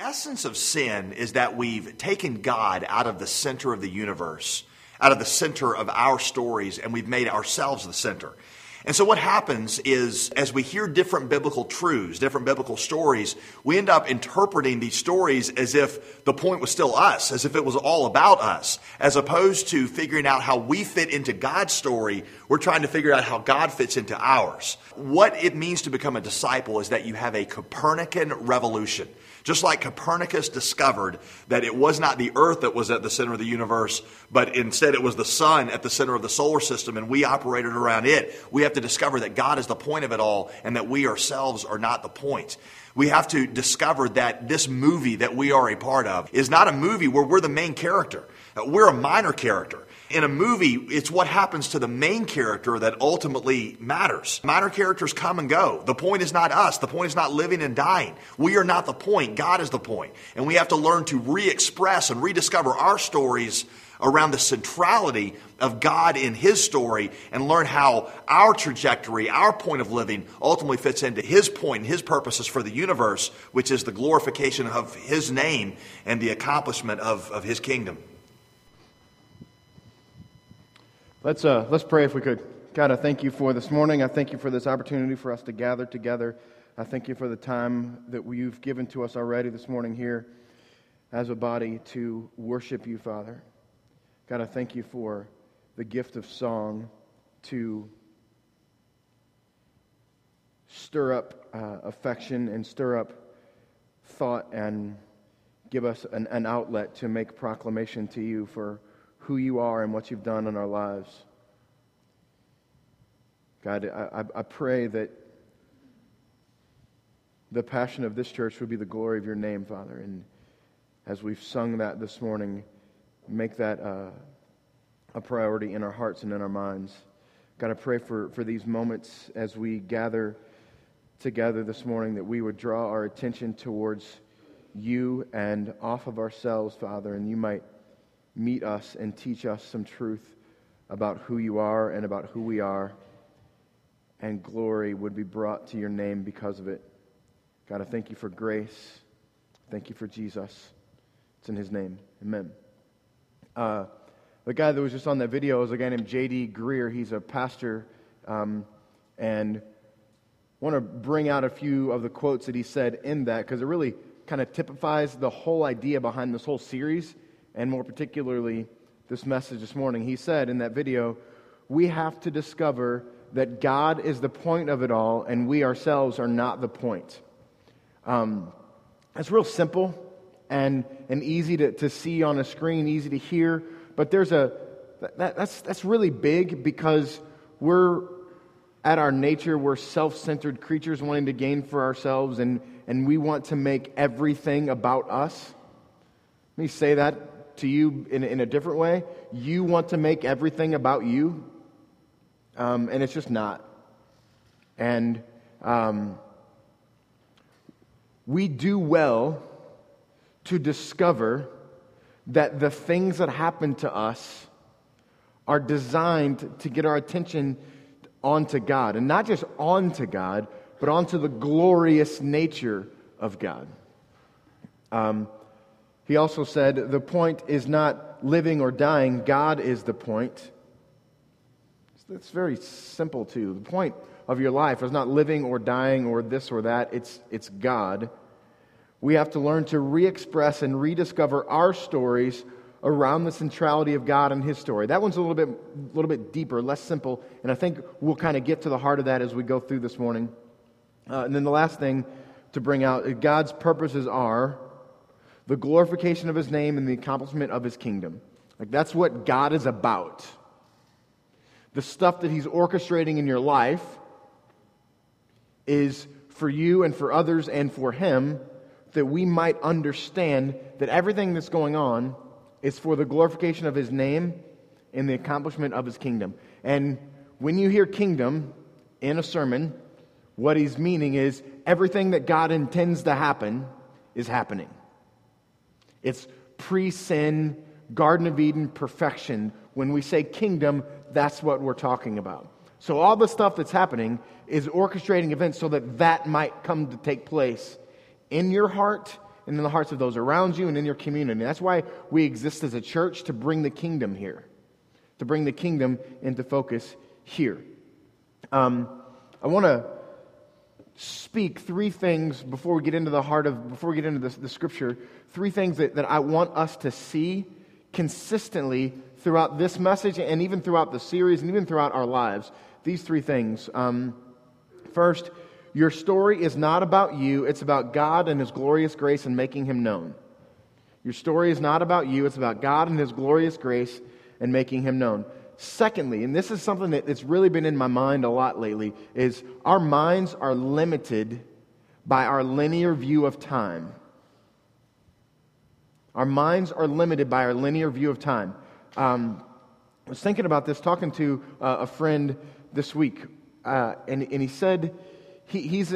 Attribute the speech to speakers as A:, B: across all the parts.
A: essence of sin is that we've taken God out of the center of the universe, out of the center of our stories, and we've made ourselves the center. And so what happens is as we hear different biblical truths, different biblical stories, we end up interpreting these stories as if the point was still us, as if it was all about us, as opposed to figuring out how we fit into God's story. We're trying to figure out how God fits into ours. What it means to become a disciple is that you have a Copernican revolution. Just like Copernicus discovered that it was not the earth that was at the center of the universe, but instead it was the sun at the center of the solar system and we operated around it. We have to discover that God is the point of it all and that we ourselves are not the point. We have to discover that this movie that we are a part of is not a movie where we're the main character. We're a minor character. In a movie, it's what happens to the main character that ultimately matters. Minor characters come and go. The point is not us. The point is not living and dying. We are not the point. God is the point. And we have to learn to re express and rediscover our stories around the centrality of God in His story and learn how our trajectory, our point of living, ultimately fits into His point and His purposes for the universe, which is the glorification of His name and the accomplishment of, of His kingdom.
B: Let's, uh, let's pray if we could. God, I thank you for this morning. I thank you for this opportunity for us to gather together. I thank you for the time that you've given to us already this morning here as a body to worship you, Father. God, I thank you for the gift of song to stir up uh, affection and stir up thought and give us an, an outlet to make proclamation to you for who you are and what you've done in our lives. God, I, I pray that the passion of this church would be the glory of your name, Father. And as we've sung that this morning, make that uh, a priority in our hearts and in our minds. God, I pray for, for these moments as we gather together this morning that we would draw our attention towards you and off of ourselves, Father, and you might meet us and teach us some truth about who you are and about who we are, and glory would be brought to your name because of it. God, I thank you for grace. Thank you for Jesus. It's in his name. Amen. Uh, the guy that was just on that video is a guy named J.D. Greear. He's a pastor, um, and want to bring out a few of the quotes that he said in that because it really kind of typifies the whole idea behind this whole series and more particularly this message this morning. He said in that video, We have to discover that God is the point of it all and we ourselves are not the point. Um, it's real simple and, and easy to, to see on a screen, easy to hear, but there's a, that, that's, that's really big because we're, at our nature, we're self centered creatures wanting to gain for ourselves, and, and we want to make everything about us. Let me say that to you in, in a different way. You want to make everything about you, um, and it's just not. And um, we do well to discover that the things that happen to us are designed to get our attention onto God. And not just onto God, but onto the glorious nature of God. Um, he also said, The point is not living or dying, God is the point. That's very simple, too. The point of your life is not living or dying or this or that, it's, it's God. We have to learn to re express and rediscover our stories around the centrality of God and His story. That one's a little bit, little bit deeper, less simple, and I think we'll kind of get to the heart of that as we go through this morning. Uh, and then the last thing to bring out God's purposes are the glorification of his name and the accomplishment of his kingdom. Like that's what God is about. The stuff that he's orchestrating in your life is for you and for others and for him that we might understand that everything that's going on is for the glorification of his name and the accomplishment of his kingdom. And when you hear kingdom in a sermon, what he's meaning is everything that God intends to happen is happening. It's pre sin, Garden of Eden perfection. When we say kingdom, that's what we're talking about. So, all the stuff that's happening is orchestrating events so that that might come to take place in your heart and in the hearts of those around you and in your community. That's why we exist as a church to bring the kingdom here, to bring the kingdom into focus here. Um, I want to speak three things before we get into the heart of, before we get into the, the scripture, three things that, that I want us to see consistently throughout this message and even throughout the series and even throughout our lives. These three things. Um, first, your story is not about you, it's about God and His glorious grace and making Him known. Your story is not about you, it's about God and His glorious grace and making Him known. Secondly, and this is something that's really been in my mind a lot lately, is our minds are limited by our linear view of time. Our minds are limited by our linear view of time. Um, I was thinking about this, talking to uh, a friend this week, uh, and, and he said, he, he's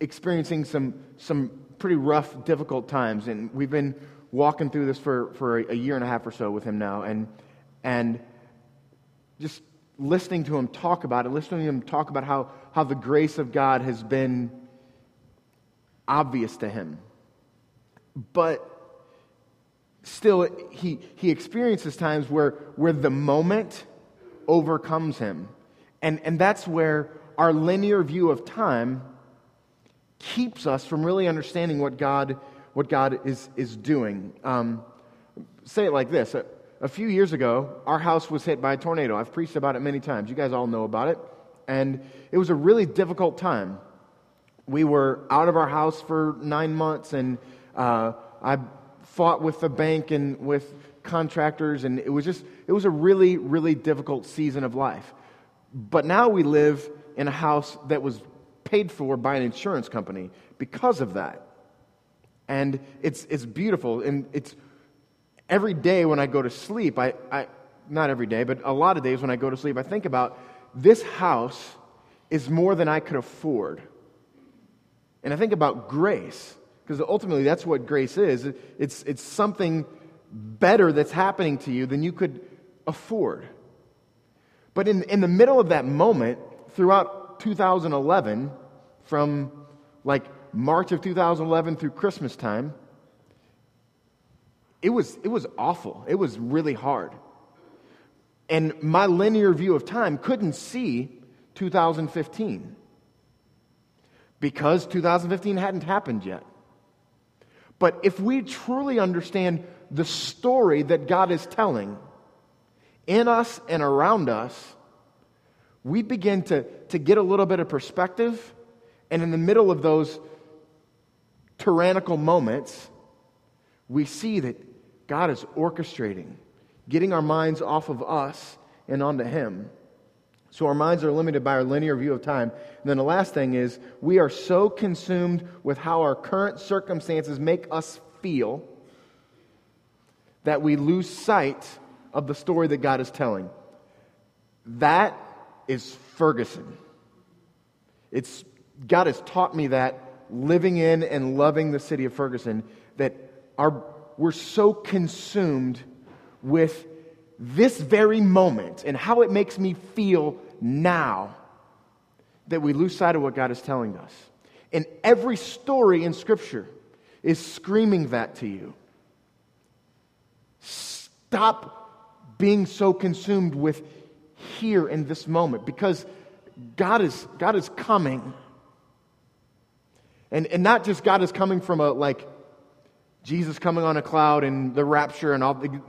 B: experiencing some, some pretty rough, difficult times. And we've been walking through this for, for a year and a half or so with him now. And, and just listening to him talk about it, listening to him talk about how, how the grace of God has been obvious to him. But still, he, he experiences times where, where the moment overcomes him. And, and that's where our linear view of time keeps us from really understanding what God, what God is, is doing. Um, say it like this a, few years ago, our house was hit by a tornado. I've preached about it many times. You guys all know about it. And it was a really difficult time. We were out of our house for nine months, and uh, I fought with the bank and with contractors, and it was just, it was a really, really difficult season of life. But now we live in a house that was paid for by an insurance company because of that. And it's, it's beautiful. And it's every day when I go to sleep, I, I, not every day, but a lot of days when I go to sleep, I think about this house is more than I could afford. And I think about grace, because ultimately that's what grace is. It's, it's something better that's happening to you than you could afford. But in, in the middle of that moment, throughout 2011, from like March of 2011 through Christmas time, it was, it was awful. It was really hard. And my linear view of time couldn't see 2015 because 2015 hadn't happened yet. But if we truly understand the story that God is telling in us and around us, we begin to, to get a little bit of perspective. And in the middle of those tyrannical moments, we see that God is orchestrating, getting our minds off of us and onto Him. So our minds are limited by our linear view of time. And then the last thing is we are so consumed with how our current circumstances make us feel that we lose sight of the story that God is telling. That is Ferguson. It's, God has taught me that living in and loving the city of Ferguson, that our, we're so consumed with this very moment and how it makes me feel now that we lose sight of what God is telling us. And every story in Scripture is screaming that to you. Stop being so consumed with here in this moment because God is, God is coming. And, and not just God is coming from a like Jesus coming on a cloud and the rapture and all the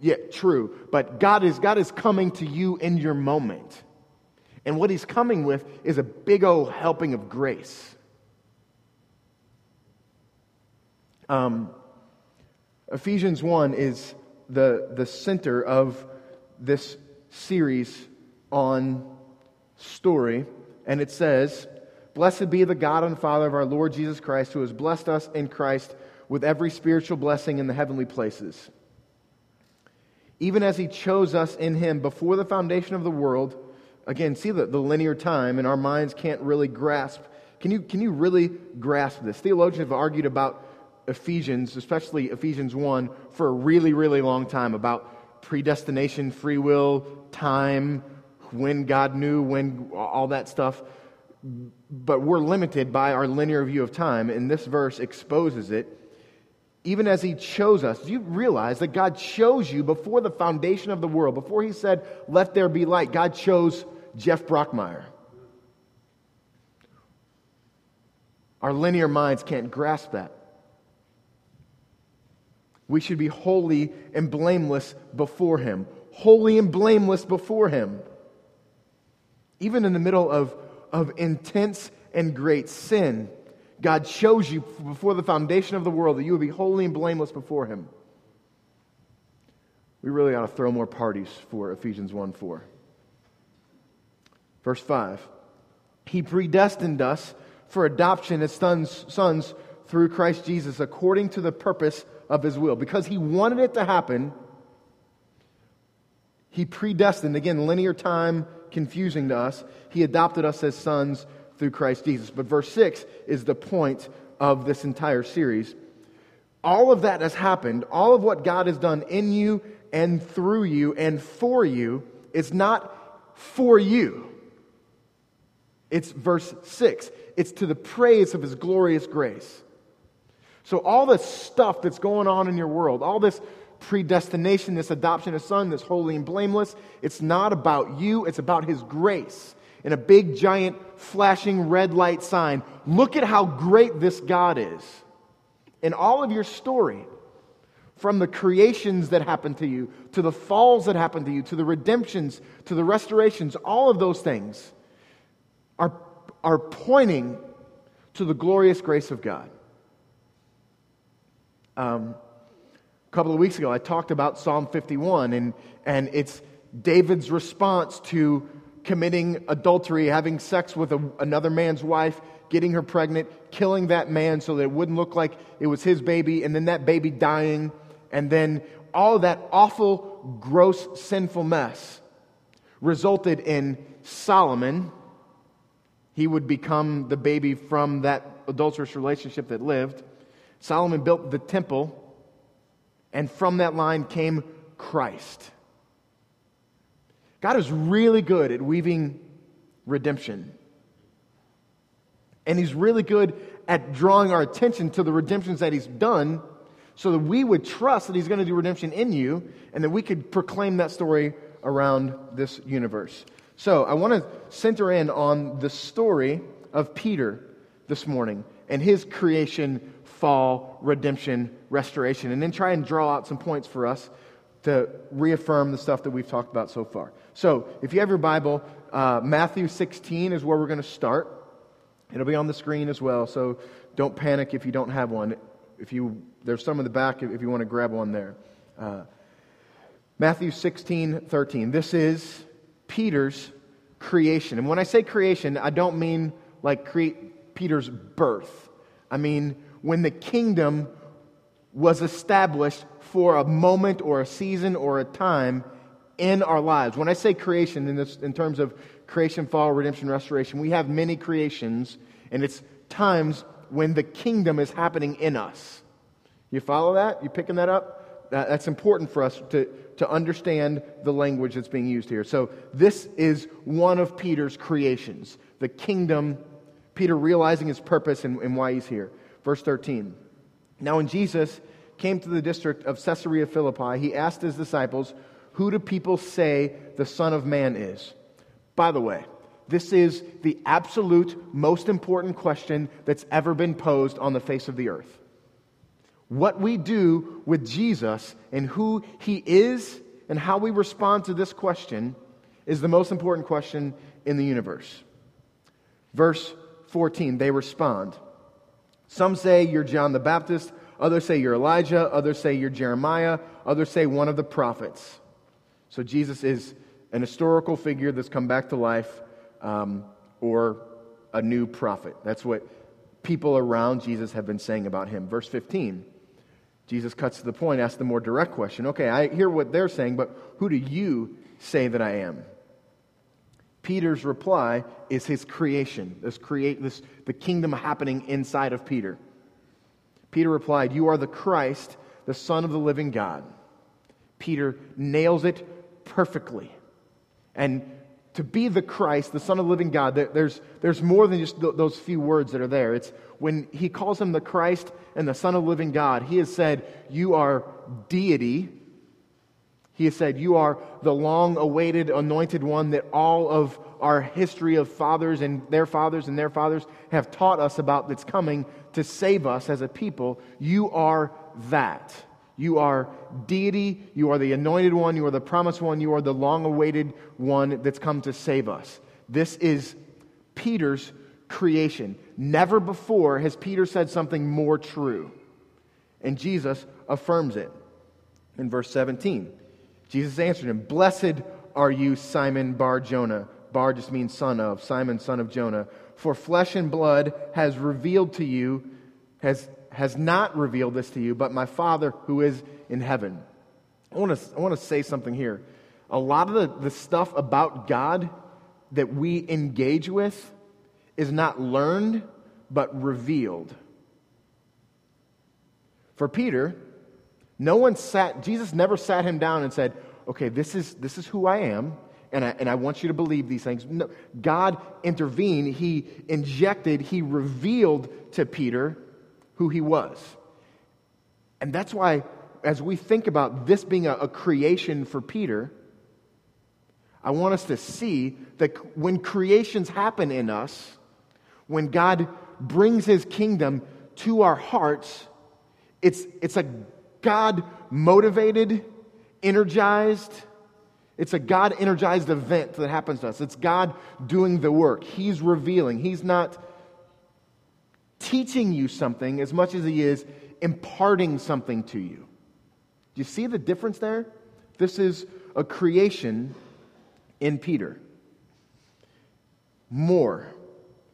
B: yeah, true. But God is God is coming to you in your moment. And what he's coming with is a big old helping of grace. Um, Ephesians 1 is the, the center of this series on story, and it says, Blessed be the God and Father of our Lord Jesus Christ, who has blessed us in Christ with every spiritual blessing in the heavenly places. Even as he chose us in him before the foundation of the world, again, see the, the linear time, and our minds can't really grasp. Can you, can you really grasp this? Theologians have argued about Ephesians, especially Ephesians 1, for a really, really long time about predestination, free will, time, when God knew, when all that stuff. But we're limited by our linear view of time, and this verse exposes it. Even as he chose us. Do you realize that God chose you before the foundation of the world? Before he said, Let there be light, God chose Jeff Brockmeyer. Our linear minds can't grasp that. We should be holy and blameless before him. Holy and blameless before him. Even in the middle of, of intense and great sin, God chose you before the foundation of the world that you would be holy and blameless before Him. We really ought to throw more parties for Ephesians 1 4. Verse 5 He predestined us for adoption as sons, sons through Christ Jesus according to the purpose of His will. Because He wanted it to happen, He predestined, again, linear time confusing to us, He adopted us as sons through Christ Jesus. But verse 6 is the point of this entire series. All of that has happened. All of what God has done in you and through you and for you is not for you. It's verse 6. It's to the praise of his glorious grace. So, all this stuff that's going on in your world, all this predestination, this adoption of son, this holy and blameless, it's not about you, it's about his grace in a big, giant, flashing red light sign. Look at how great this God is. In all of your story, from the creations that happened to you, to the falls that happened to you, to the redemptions, to the restorations, all of those things are, are pointing to the glorious grace of God. Um, a couple of weeks ago, I talked about Psalm 51, and, and it's David's response to committing adultery, having sex with a, another man's wife, getting her pregnant, killing that man so that it wouldn't look like it was his baby, and then that baby dying, and then all that awful, gross, sinful mess resulted in Solomon. He would become the baby from that adulterous relationship that lived. Solomon built the temple, and from that line came Christ. God is really good at weaving redemption. And He's really good at drawing our attention to the redemptions that He's done so that we would trust that He's going to do redemption in you and that we could proclaim that story around this universe. So I want to center in on the story of Peter this morning and his creation, fall, redemption, restoration, and then try and draw out some points for us to reaffirm the stuff that we've talked about so far. So, if you have your Bible, uh, Matthew 16 is where we're going to start. It'll be on the screen as well, so don't panic if you don't have one. If you, there's some in the back if you want to grab one there. Uh, Matthew 16, 13. This is Peter's creation. And when I say creation, I don't mean like create Peter's birth. I mean when the kingdom was established for a moment or a season or a time in our lives. When I say creation, in, this, in terms of creation, fall, redemption, restoration, we have many creations, and it's times when the kingdom is happening in us. You follow that? You picking that up? That's important for us to, to understand the language that's being used here. So, this is one of Peter's creations the kingdom, Peter realizing his purpose and, and why he's here. Verse 13. Now, when Jesus came to the district of Caesarea Philippi, he asked his disciples, who do people say the Son of Man is? By the way, this is the absolute most important question that's ever been posed on the face of the earth. What we do with Jesus and who he is and how we respond to this question is the most important question in the universe. Verse 14, they respond. Some say you're John the Baptist, others say you're Elijah, others say you're Jeremiah, others say one of the prophets. So Jesus is an historical figure that's come back to life um, or a new prophet. That's what people around Jesus have been saying about him. Verse 15, Jesus cuts to the point, asks the more direct question. Okay, I hear what they're saying, but who do you say that I am? Peter's reply is his creation, this create this the kingdom happening inside of Peter. Peter replied, "You are the Christ, the Son of the living God." Peter nails it perfectly. And to be the Christ, the Son of the living God, there's, there's more than just th- those few words that are there. It's when he calls him the Christ and the Son of the living God, he has said, You are deity. He has said, You are the long awaited anointed one that all of our history of fathers and their fathers and their fathers have taught us about that's coming to save us as a people. You are that. You are deity. You are the anointed one. You are the promised one. You are the long awaited one that's come to save us. This is Peter's creation. Never before has Peter said something more true. And Jesus affirms it in verse 17. Jesus answered him, Blessed are you, Simon Bar Jonah. Bar just means son of, Simon, son of Jonah. For flesh and blood has revealed to you, has has not revealed this to you, but my Father who is in heaven. I want to, I want to say something here. A lot of the, the stuff about God that we engage with is not learned, but revealed. For Peter, no one sat, Jesus never sat him down and said, okay, this is, this is who I am, and I, and I want you to believe these things. No, God intervened, He injected, He revealed to Peter who he was. And that's why, as we think about this being a, a creation for Peter, I want us to see that when creations happen in us, when God brings his kingdom to our hearts, it's, it's a God motivated, energized, it's a God energized event that happens to us. It's God doing the work. He's revealing. He's not teaching you something as much as he is imparting something to you. Do you see the difference there? This is a creation in Peter. More.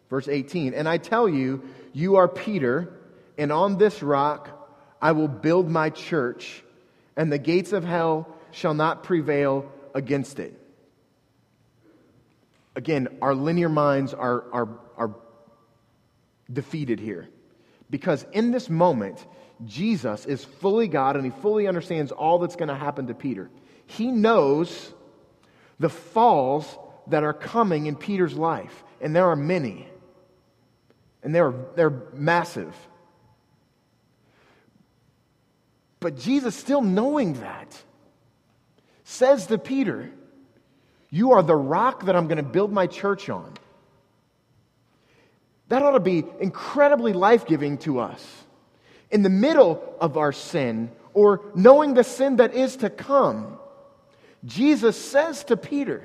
B: Verse 18. And I tell you, you are Peter, and on this rock I will build my church, and the gates of hell shall not prevail against it. Again, our linear minds are, are, are defeated here. Because in this moment, Jesus is fully God and he fully understands all that's going to happen to Peter. He knows the falls that are coming in Peter's life, and there are many. And they're, they're massive. But Jesus, still knowing that, says to Peter, You are the rock that I'm going to build my church on. That ought to be incredibly life giving to us. In the middle of our sin, or knowing the sin that is to come, Jesus says to Peter,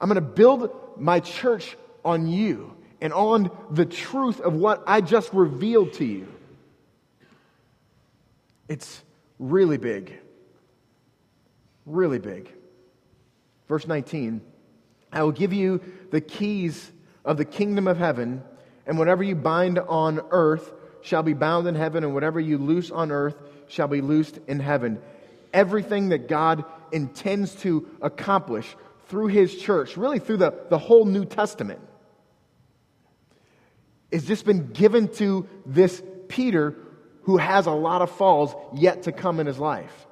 B: I'm going to build my church on you and on the truth of what I just revealed to you. It's really big. Really big. Verse 19. I will give you the keys of the kingdom of heaven, and whatever you bind on earth shall be bound in heaven, and whatever you loose on earth shall be loosed in heaven. Everything that God intends to accomplish through his church, really through the, the whole New Testament, has just been given to this Peter who has a lot of falls yet to come in his life.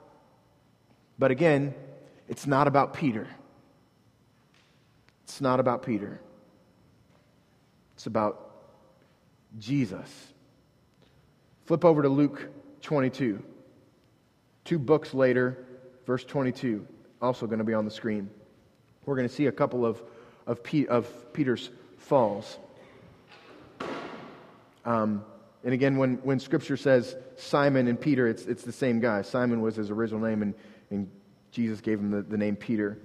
B: But again, it's not about Peter. It's not about Peter, it's about Jesus. Flip over to Luke 22. Two books later, verse 22, also going to be on the screen. We're going to see a couple of, of, P, of Peter's falls. Um, and again, when, when Scripture says Simon and Peter, it's, it's the same guy. Simon was his original name, and, and Jesus gave him the, the name Peter.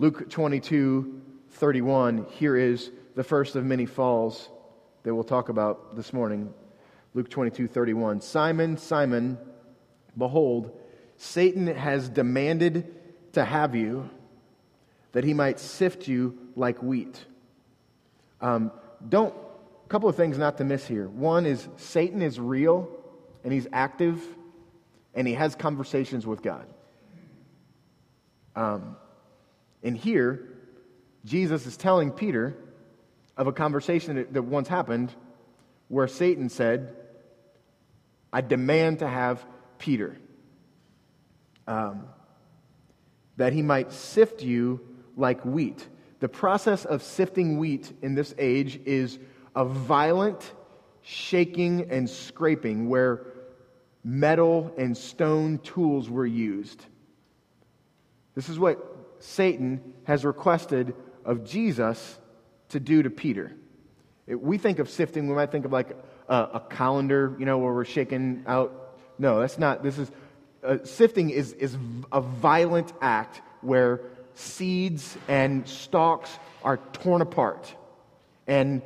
B: Luke 22, 31, here is the first of many falls that we'll talk about this morning. Luke 22, 31. Simon, Simon, behold, Satan has demanded to have you that he might sift you like wheat. Um, don't, a couple of things not to miss here. One is Satan is real and he's active and he has conversations with God. Um, and here, Jesus is telling Peter of a conversation that, that once happened where Satan said, I demand to have Peter. Um, that he might sift you like wheat. The process of sifting wheat in this age is a violent shaking and scraping where metal and stone tools were used. This is what Satan has requested of Jesus to do to Peter. we think of sifting, we might think of like a, a, colander, you know, where we're shaking out. No, that's not. This is uh, sifting is, is a violent act where seeds and stalks are torn apart and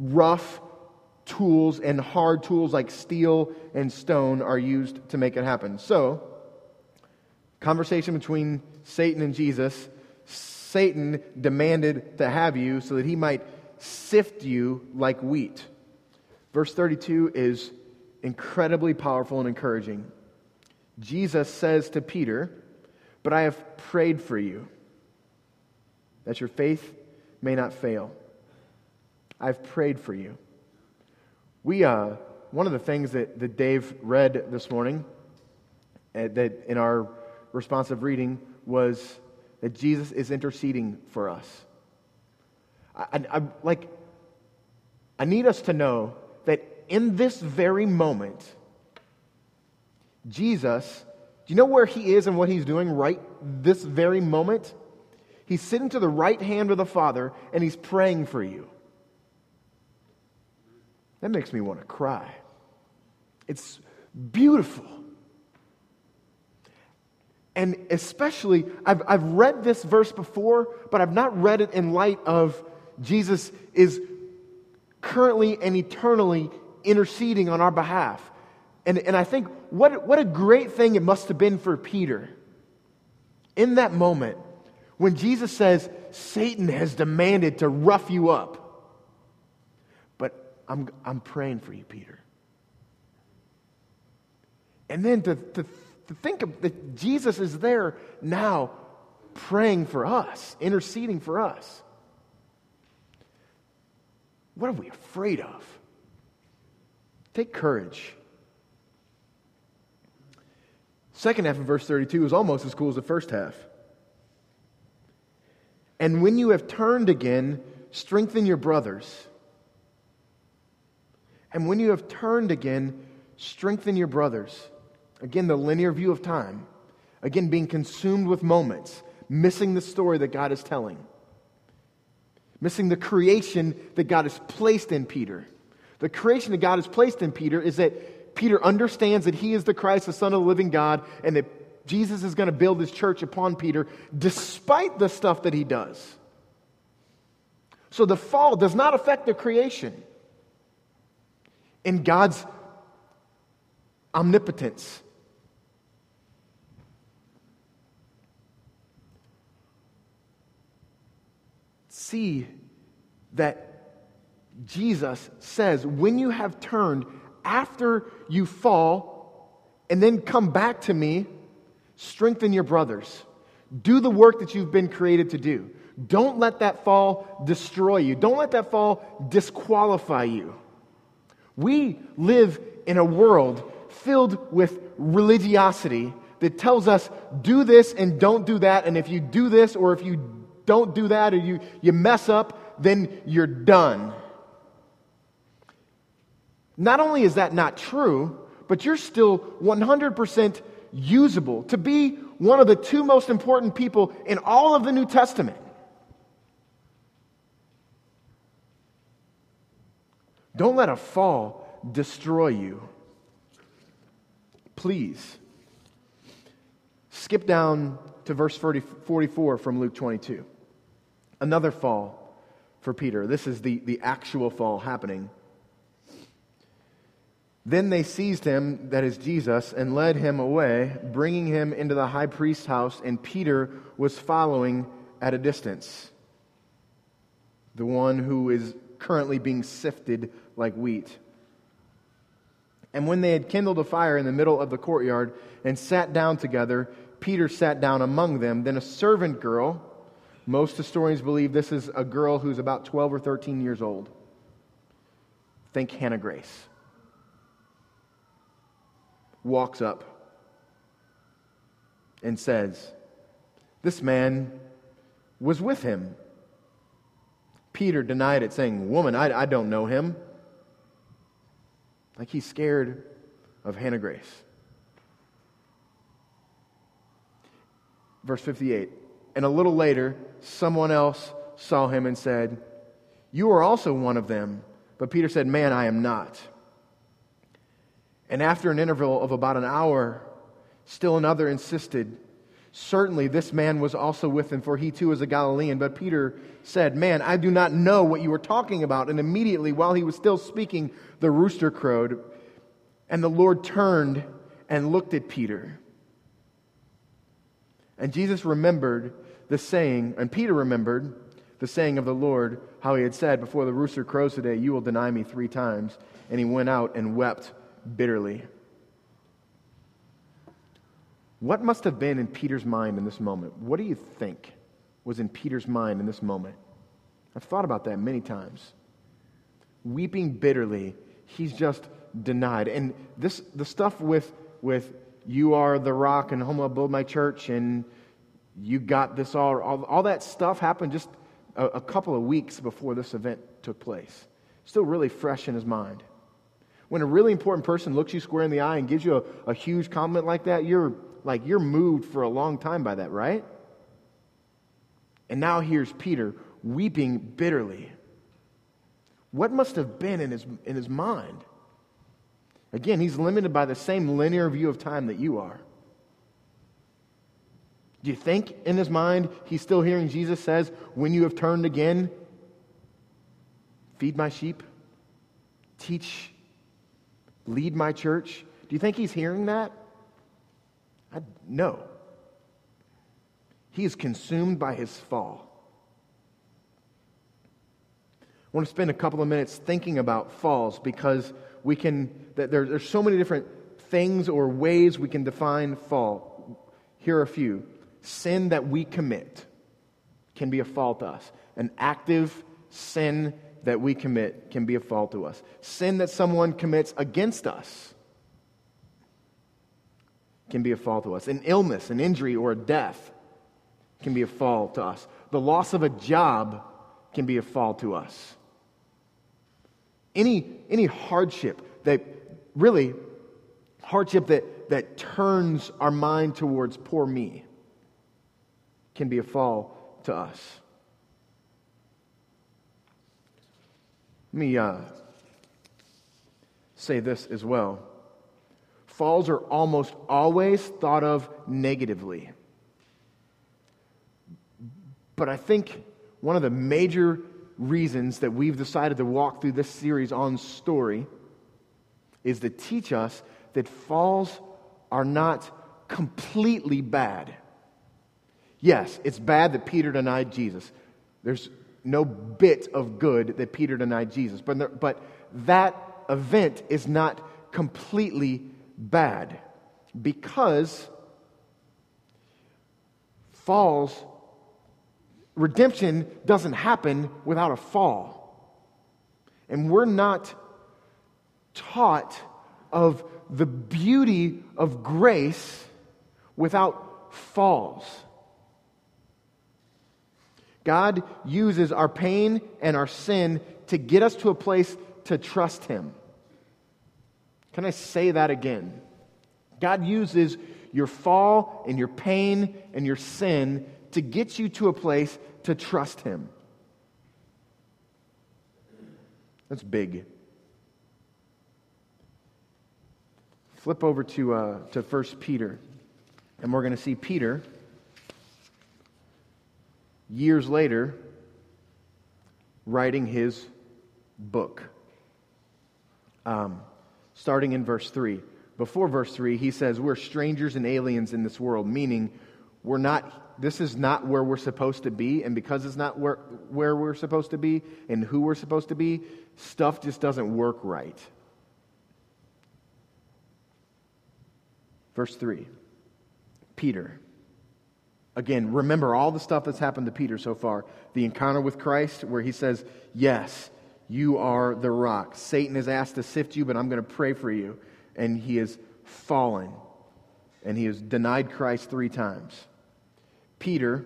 B: rough tools and hard tools like steel and stone are used to make it happen. So, conversation between Satan and Jesus. Satan demanded to have you so that he might sift you like wheat. Verse 32 is incredibly powerful and encouraging. Jesus says to Peter, But I have prayed for you, that your faith may not fail. I've prayed for you. We, uh, one of the things that, that Dave read this morning, uh, that in our responsive reading, was that Jesus is interceding for us. I, I, I, like, I need us to know that in this very moment, Jesus, do you know where he is and what he's doing right this very moment? He's sitting to the right hand of the Father and he's praying for you. That makes me want to cry. It's beautiful. And especially, I've, I've read this verse before, but I've not read it in light of Jesus is currently and eternally interceding on our behalf. And, and I think what, what a great thing it must have been for Peter in that moment when Jesus says, Satan has demanded to rough you up. I'm, I'm praying for you, Peter. And then to, to, to think of that Jesus is there now praying for us, interceding for us. What are we afraid of? Take courage. Second half of verse 32 is almost as cool as the first half. And when you have turned again, strengthen your brothers. And when you have turned again, strengthen your brothers. Again, the linear view of time. Again, being consumed with moments, missing the story that God is telling, missing the creation that God has placed in Peter. The creation that God has placed in Peter is that Peter understands that he is the Christ, the Son of the living God, and that Jesus is going to build his church upon Peter despite the stuff that he does. So the fall does not affect the creation in God's omnipotence. See that Jesus says, when you have turned after you fall and then come back to me, strengthen your brothers. Do the work that you've been created to do. Don't let that fall destroy you. Don't let that fall disqualify you. We live in a world filled with religiosity that tells us do this and don't do that, and if you do this or if you don't do that or you, you mess up, then you're done. Not only is that not true, but you're still 100% usable to be one of the two most important people in all of the New Testament. Don't let a fall destroy you. Please. Skip down to verse 40, 44 from Luke 22. Another fall for Peter. This is the, the actual fall happening. Then they seized him, that is Jesus, and led him away, bringing him into the high priest's house, and Peter was following at a distance. The one who is currently being sifted like wheat. And when they had kindled a fire in the middle of the courtyard and sat down together, Peter sat down among them. Then a servant girl, most historians believe this is a girl who's about 12 or 13 years old. Think Hannah Grace. Walks up and says, This man was with him. Peter denied it, saying, Woman, I, I don't know him. Like he's scared of Hannah Grace. Verse 58. And a little later, someone else saw him and said, You are also one of them. But Peter said, Man, I am not. And after an interval of about an hour, still another insisted, Certainly this man was also with him, for he too is a Galilean. But Peter said, Man, I do not know what you are talking about. And immediately, while he was still speaking, the rooster crowed. And the Lord turned and looked at Peter. And Jesus remembered the saying, and Peter remembered the saying of the Lord, how he had said, Before the rooster crows today, you will deny me three times. And he went out and wept bitterly. What must have been in Peter's mind in this moment? What do you think was in Peter's mind in this moment? I've thought about that many times. Weeping bitterly, he's just denied. And this the stuff with with you are the rock and home I'll build my church and you got this all all, all that stuff happened just a, a couple of weeks before this event took place. Still really fresh in his mind. When a really important person looks you square in the eye and gives you a, a huge compliment like that, you're like you're moved for a long time by that, right? And now here's Peter weeping bitterly. What must have been in his, in his mind? Again, he's limited by the same linear view of time that you are. Do you think in his mind he's still hearing Jesus says, When you have turned again, feed my sheep, teach, lead my church? Do you think he's hearing that? I, no. He is consumed by his fall. I want to spend a couple of minutes thinking about falls because we can, there, there's so many different things or ways we can define fall. Here are a few. Sin that we commit can be a fault to us. An active sin that we commit can be a fault to us. Sin that someone commits against us can be a fall to us. An illness, an injury, or a death can be a fall to us. The loss of a job can be a fall to us. Any, any hardship that really, hardship that, that turns our mind towards poor me can be a fall to us. Let me uh, say this as well falls are almost always thought of negatively. But I think one of the major reasons that we've decided to walk through this series on story is to teach us that falls are not completely bad. Yes, it's bad that Peter denied Jesus. There's no bit of good that Peter denied Jesus. But, but that event is not completely bad because falls, redemption doesn't happen without a fall. And we're not taught of the beauty of grace without falls. God uses our pain and our sin to get us to a place to trust Him. Can I say that again? God uses your fall and your pain and your sin to get you to a place to trust Him. That's big. Flip over to, uh, to 1 Peter, and we're going to see Peter years later writing his book. Um, starting in verse 3. Before verse 3, he says, We're strangers and aliens in this world, meaning we're not, this is not where we're supposed to be. And because it's not where, where we're supposed to be and who we're supposed to be, stuff just doesn't work right. Verse 3 Peter. Again, remember all the stuff that's happened to Peter so far. The encounter with Christ, where he says, Yes, you are the rock. Satan has asked to sift you, but I'm going to pray for you. And he has fallen. and he has denied Christ three times. Peter,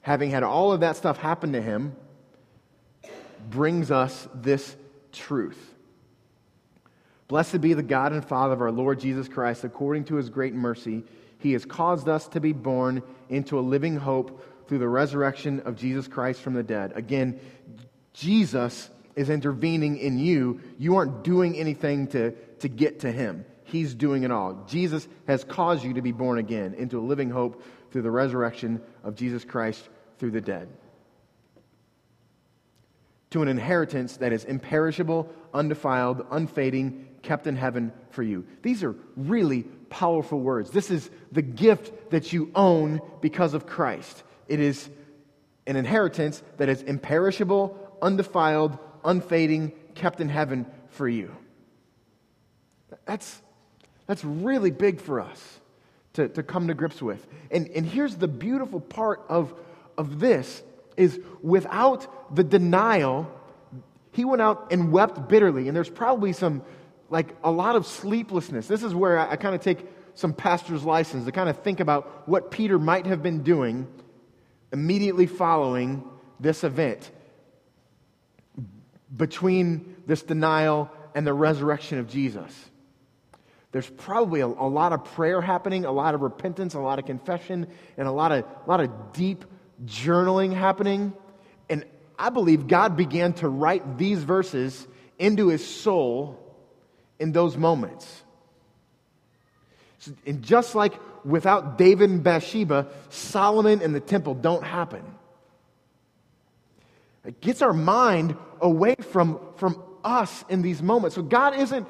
B: having had all of that stuff happen to him, brings us this truth. Blessed be the God and Father of our Lord Jesus Christ. According to his great mercy, he has caused us to be born into a living hope through the resurrection of Jesus Christ from the dead. Again, Jesus is intervening in you. You aren't doing anything to, to get to him. He's doing it all. Jesus has caused you to be born again into a living hope through the resurrection of Jesus Christ through the dead. To an inheritance that is imperishable, undefiled, unfading, kept in heaven for you. These are really powerful words. This is the gift that you own because of Christ. It is an inheritance that is imperishable, undefiled, unfading, kept in heaven for you. That's that's really big for us to, to come to grips with. And, and here's the beautiful part of, of this is without the denial, he went out and wept bitterly. And there's probably some, like a lot of sleeplessness. This is where I, I kind of take some pastor's license to kind of think about what Peter might have been doing immediately following this event between this denial and the resurrection of Jesus. There's probably a, a, lot of prayer happening, a lot of repentance, a lot of confession, and a lot of, a lot of deep journaling happening. And I believe God began to write these verses into his soul in those moments. And just like without David and Bathsheba, Solomon and the temple don't happen. It gets our mind away from, from us in these moments. So God isn't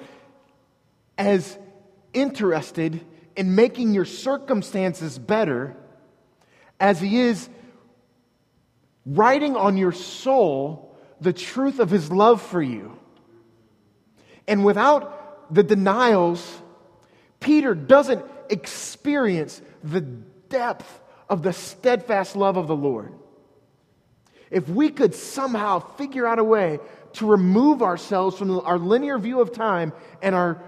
B: as interested in making your circumstances better as he is writing on your soul the truth of his love for you. And without the denials, Peter doesn't experience the depth of the steadfast love of the Lord. If we could somehow figure out a way to remove ourselves from our linear view of time and our,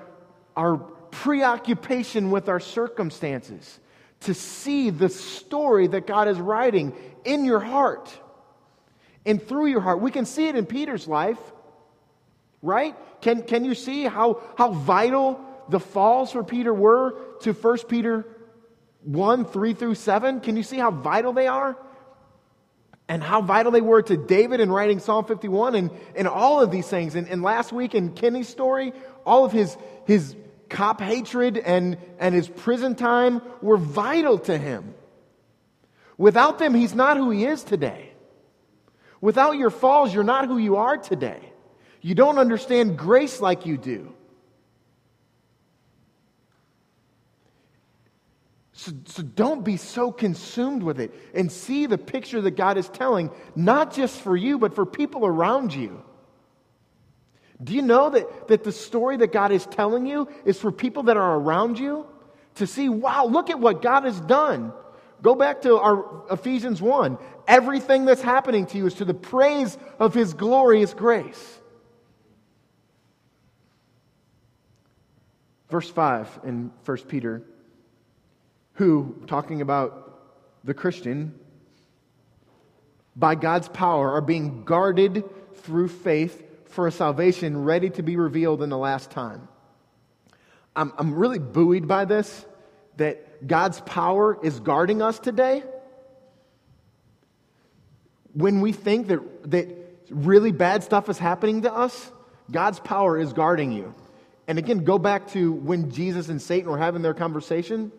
B: our preoccupation with our circumstances, to see the story that God is writing in your heart and through your heart. We can see it in Peter's life, right? Can, can you see how, how vital the falls for Peter were to 1 Peter 1 3 through 7? Can you see how vital they are? And how vital they were to David in writing Psalm 51 and, and all of these things. And, and last week in Kenny's story, all of his, his cop hatred and, and his prison time were vital to him. Without them, he's not who he is today. Without your falls, you're not who you are today. You don't understand grace like you do. So, so, don't be so consumed with it and see the picture that God is telling, not just for you, but for people around you. Do you know that, that the story that God is telling you is for people that are around you to see, wow, look at what God has done? Go back to our Ephesians 1. Everything that's happening to you is to the praise of his glorious grace. Verse 5 in 1 Peter, who, talking about the Christian, by God's power are being guarded through faith for a salvation ready to be revealed in the last time. I'm, I'm really buoyed by this that God's power is guarding us today. When we think that, that really bad stuff is happening to us, God's power is guarding you. And again, go back to when Jesus and Satan were having their conversation.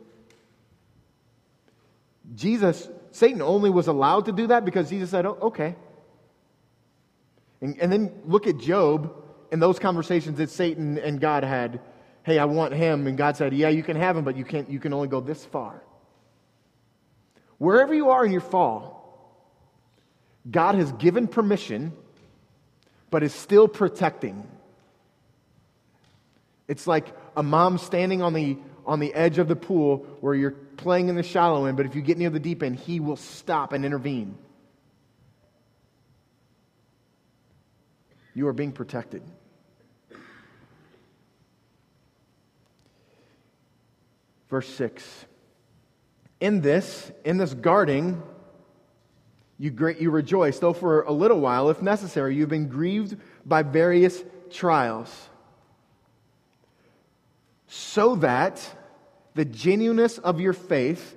B: Jesus, Satan only was allowed to do that because Jesus said, oh, okay, and, and then look at Job and those conversations that Satan and God had. Hey, I want him. And God said, Yeah, you can have him, but you, can't, you can only go this far. Wherever you are in your fall, God has given permission, but is still protecting. It's like a mom standing on the, on the edge of the pool where you're playing in the shallow end, but if you get near the deep end, he will stop and intervene. You are being protected. Verse 6. In this, in this guarding, you, great, you rejoice, though for a little while, if necessary, you've been grieved by various trials, so that the genuineness of your faith,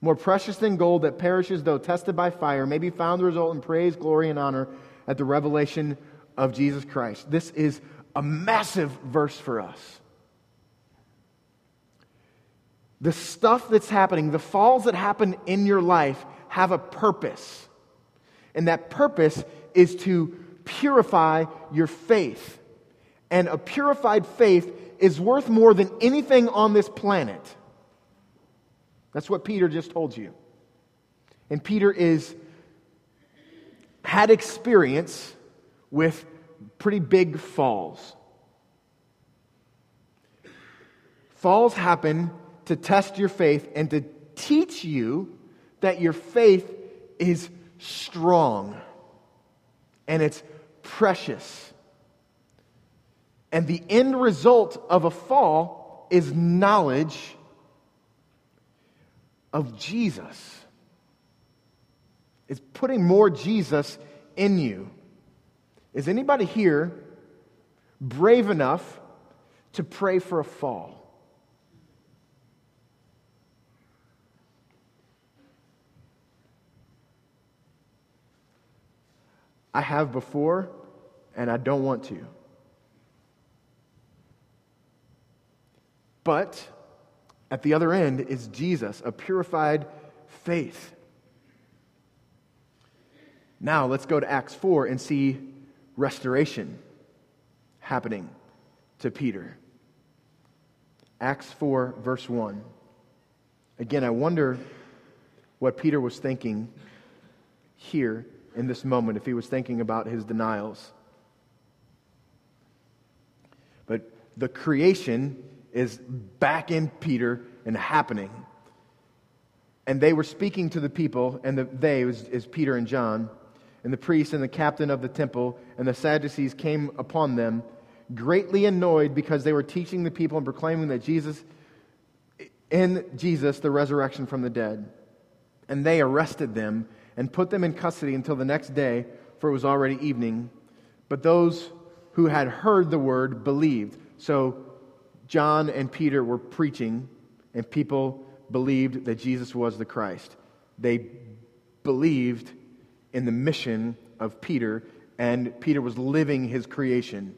B: more precious than gold that perishes though tested by fire, may be found to result in praise, glory, and honor at the revelation of Jesus Christ. This is a massive verse for us. The stuff that's happening, the falls that happen in your life, have a purpose. And that purpose is to purify your faith. And a purified faith is worth more than anything on this planet. That's what Peter just told you. And Peter is had experience with pretty big falls. Falls happen to test your faith and to teach you that your faith is strong and it's precious. And the end result of a fall is knowledge of Jesus. It's putting more Jesus in you. Is anybody here brave enough to pray for a fall? I have before, and I don't want to. But at the other end is Jesus, a purified faith. Now let's go to Acts 4 and see restoration happening to Peter. Acts 4, verse 1. Again, I wonder what Peter was thinking here in this moment if he was thinking about his denials. But the creation is back in Peter and happening. And they were speaking to the people, and the, they is, is Peter and John, and the priest and the captain of the temple, and the Sadducees came upon them, greatly annoyed because they were teaching the people and proclaiming that Jesus, in Jesus, the resurrection from the dead. And they arrested them and put them in custody until the next day, for it was already evening. But those who had heard the word believed. So John and Peter were preaching, and people believed that Jesus was the Christ. They believed in the mission of Peter, and Peter was living his creation.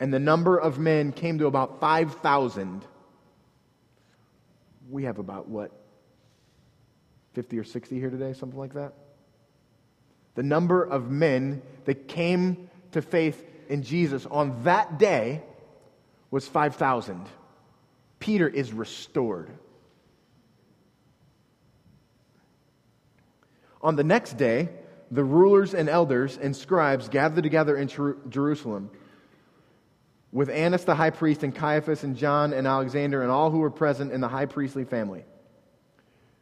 B: And the number of men came to about 5,000. We have about what? 50 or 60 here today, something like that. The number of men that came to faith in Jesus on that day was 5,000. Peter is restored. On the next day, the rulers and elders and scribes gathered together in Jerusalem with Annas the high priest and Caiaphas and John and Alexander and all who were present in the high priestly family.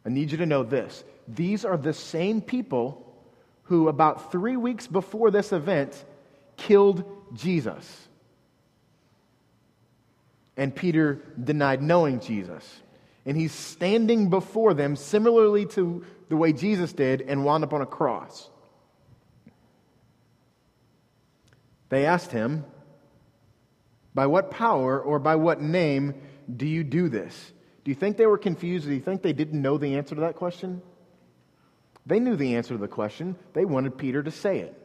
B: I need you to know this. These are the same people who, about three weeks before this event, killed Jesus. And Peter denied knowing Jesus. And he's standing before them similarly to the way Jesus did and wound up on a cross. They asked him, By what power or by what name do you do this? Do you think they were confused? Do you think they didn't know the answer to that question? They knew the answer to the question. They wanted Peter to say it.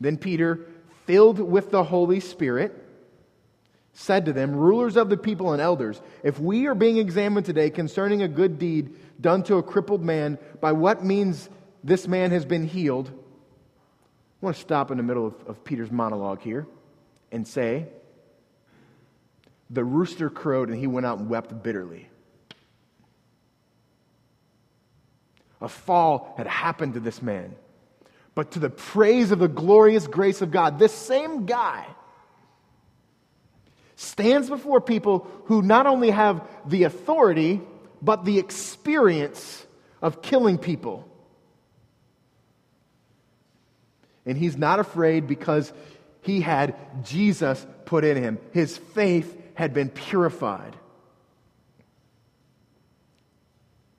B: Then Peter, filled with the Holy Spirit, said to them, Rulers of the people and elders, if we are being examined today concerning a good deed done to a crippled man, by what means this man has been healed, I want to stop in the middle of, of Peter's monologue here and say, the rooster crowed and he went out and wept bitterly. A fall had happened to this man. But to the praise of the glorious grace of God, this same guy stands before people who not only have the authority, but the experience of killing people. And he's not afraid because he had Jesus put in him. His faith had been purified.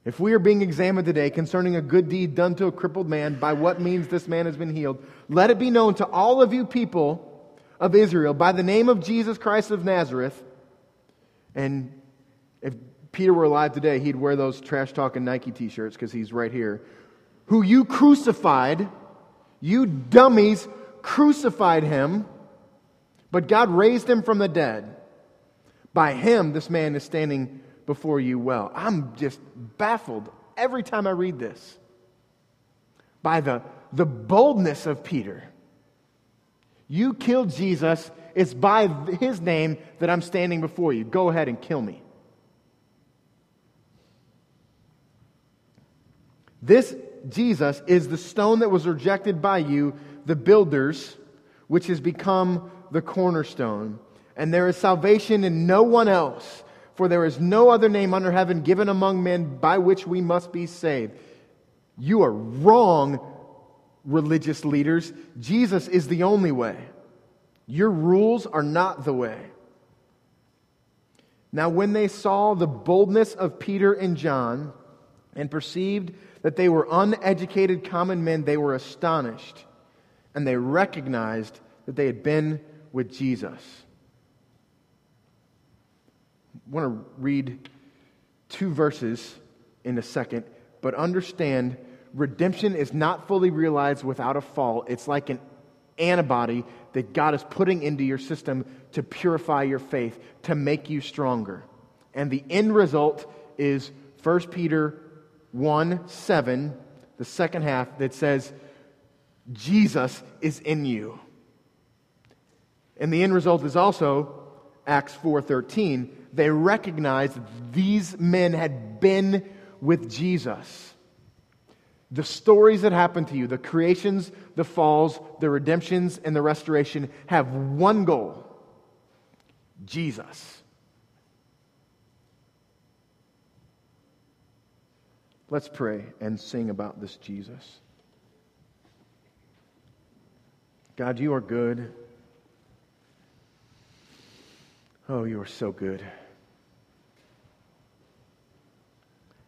B: If we are being examined today concerning a good deed done to a crippled man, by what means this man has been healed, let it be known to all of you people of Israel by the name of Jesus Christ of Nazareth. And if Peter were alive today, he'd wear those trash talking Nike t shirts because he's right here. Who you crucified, you dummies crucified him, but God raised him from the dead. By him, this man is standing before you well. I'm just baffled every time I read this by the, the boldness of Peter. You killed Jesus. It's by his name that I'm standing before you. Go ahead and kill me. This Jesus is the stone that was rejected by you, the builders, which has become the cornerstone. And there is salvation in no one else. For there is no other name under heaven given among men by which we must be saved. You are wrong, religious leaders. Jesus is the only way. Your rules are not the way. Now, when they saw the boldness of Peter and John and perceived that they were uneducated common men, they were astonished and they recognized that they had been with Jesus. I want to read two verses in a second, but understand redemption is not fully realized without a fall. It's like an antibody that God is putting into your system to purify your faith, to make you stronger. And the end result is 1 Peter 1 7, the second half, that says, Jesus is in you. And the end result is also Acts 4:13. They recognized these men had been with Jesus. The stories that happen to you, the creations, the falls, the redemptions, and the restoration have one goal Jesus. Let's pray and sing about this Jesus. God, you are good. Oh, you are so good.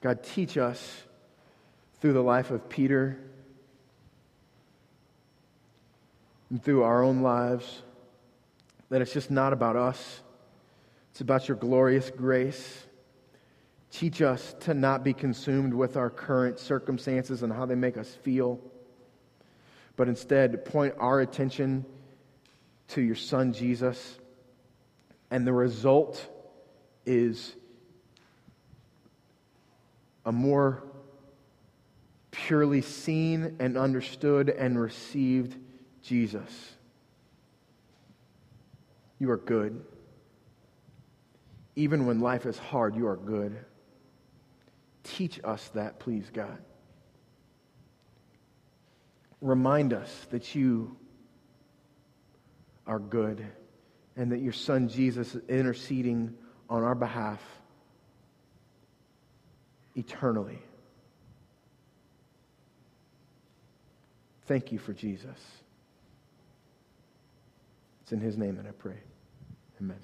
B: God, teach us through the life of Peter and through our own lives that it's just not about us, it's about your glorious grace. Teach us to not be consumed with our current circumstances and how they make us feel, but instead point our attention to your Son, Jesus. And the result is a more purely seen and understood and received Jesus. You are good. Even when life is hard, you are good. Teach us that, please, God. Remind us that you are good and that your Son Jesus is interceding on our behalf eternally. Thank you for Jesus. It's in his name that I pray. Amen.